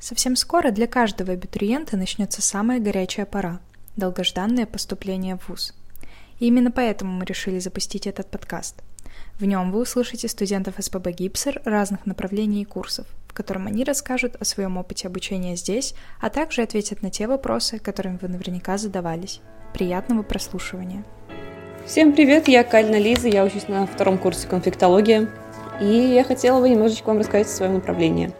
Совсем скоро для каждого абитуриента начнется самая горячая пора – долгожданное поступление в ВУЗ. И именно поэтому мы решили запустить этот подкаст. В нем вы услышите студентов СПБ «Гипсер» разных направлений и курсов, в котором они расскажут о своем опыте обучения здесь, а также ответят на те вопросы, которыми вы наверняка задавались. Приятного прослушивания! Всем привет, я Кальна Лиза, я учусь на втором курсе конфликтологии, и я хотела бы немножечко вам рассказать о своем направлении –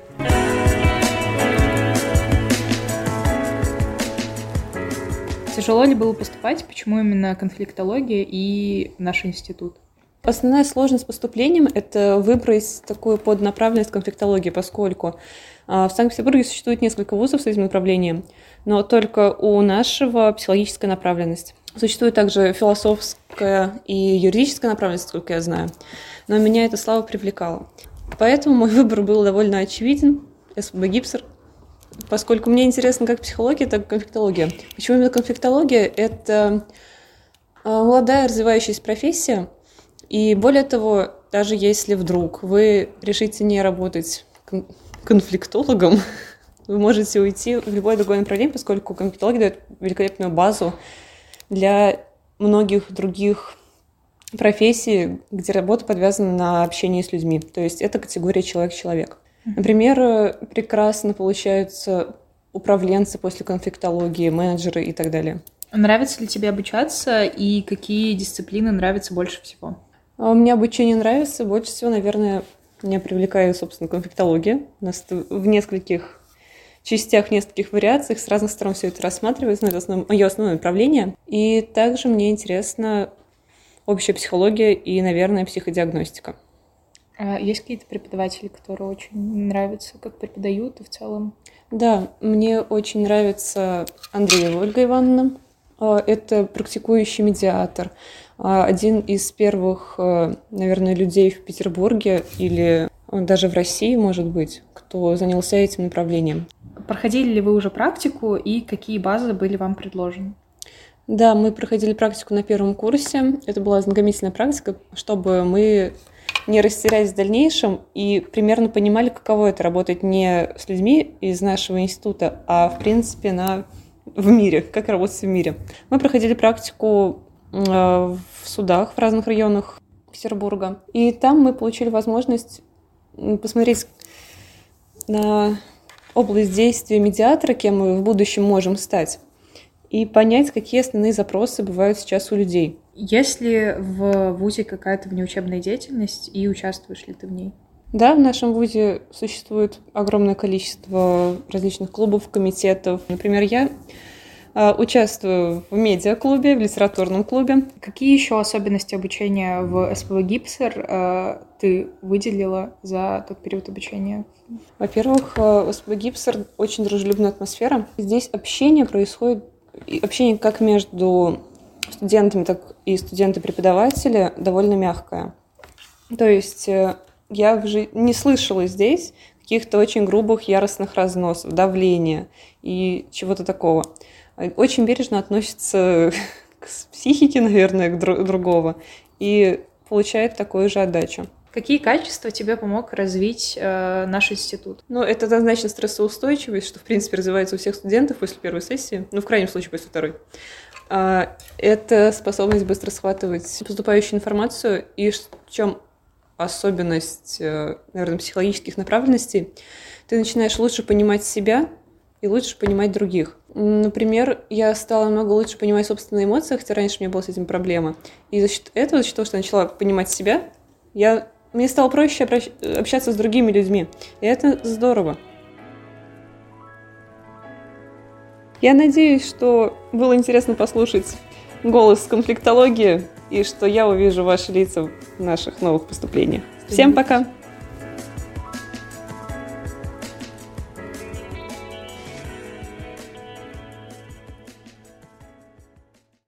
Тяжело ли было поступать? Почему именно конфликтология и наш институт? Основная сложность с поступлением – это выбрать такую поднаправленность конфликтологии, поскольку а, в Санкт-Петербурге существует несколько вузов с этим направлением, но только у нашего психологическая направленность. Существует также философская и юридическая направленность, сколько я знаю, но меня эта слава привлекала. Поэтому мой выбор был довольно очевиден. СПБ Гипсер – поскольку мне интересно как психология, так и конфликтология. Почему именно конфликтология? Это а, молодая развивающаяся профессия, и более того, даже если вдруг вы решите не работать конфликтологом, вы можете уйти в любое другое направление, поскольку конфликтология дает великолепную базу для многих других профессий, где работа подвязана на общении с людьми. То есть это категория человек-человек. Например, прекрасно получаются управленцы после конфликтологии, менеджеры и так далее. Нравится ли тебе обучаться и какие дисциплины нравятся больше всего? А, мне обучение нравится. Больше всего, наверное, меня привлекает, собственно, конфликтология. У нас в нескольких частях, в нескольких вариациях с разных сторон все это рассматривается, но это основ... мое основное направление. И также мне интересна общая психология и, наверное, психодиагностика. А есть какие-то преподаватели, которые очень нравятся, как преподают и в целом? Да, мне очень нравится Андреева Ольга Ивановна. А, это практикующий медиатор. А, один из первых, наверное, людей в Петербурге или даже в России, может быть, кто занялся этим направлением. Проходили ли вы уже практику и какие базы были вам предложены? Да, мы проходили практику на первом курсе. Это была знакомительная практика, чтобы мы не растерялись в дальнейшем и примерно понимали, каково это работать не с людьми из нашего института, а в принципе на, в мире, как работать в мире. Мы проходили практику э, в судах в разных районах Петербурга, и там мы получили возможность посмотреть на область действия медиатора, кем мы в будущем можем стать, и понять, какие основные запросы бывают сейчас у людей. Есть ли в ВУЗе какая-то внеучебная деятельность и участвуешь ли ты в ней? Да, в нашем ВУЗе существует огромное количество различных клубов, комитетов. Например, я а, участвую в медиаклубе, в литературном клубе. Какие еще особенности обучения в СПВ Гипсер а, ты выделила за тот период обучения? Во-первых, а, в СПВ Гипсер очень дружелюбная атмосфера. Здесь общение происходит, общение как между студентами, так и студенты-преподаватели довольно мягкая. То есть э, я уже не слышала здесь каких-то очень грубых, яростных разносов, давления и чего-то такого. Очень бережно относится к психике, наверное, к друг другого и получает такую же отдачу. Какие качества тебе помог развить э, наш институт? Ну, это однозначно стрессоустойчивость, что, в принципе, развивается у всех студентов после первой сессии, ну, в крайнем случае, после второй. А, это способность быстро схватывать поступающую информацию и в чем особенность, э, наверное, психологических направленностей, ты начинаешь лучше понимать себя и лучше понимать других. Например, я стала намного лучше понимать собственные эмоции, хотя раньше у меня была с этим проблема. И за счет этого, за счет того, что я начала понимать себя, я, мне стало проще общаться с другими людьми. И это здорово. Я надеюсь, что было интересно послушать голос конфликтологии и что я увижу ваши лица в наших новых поступлениях. Всем пока!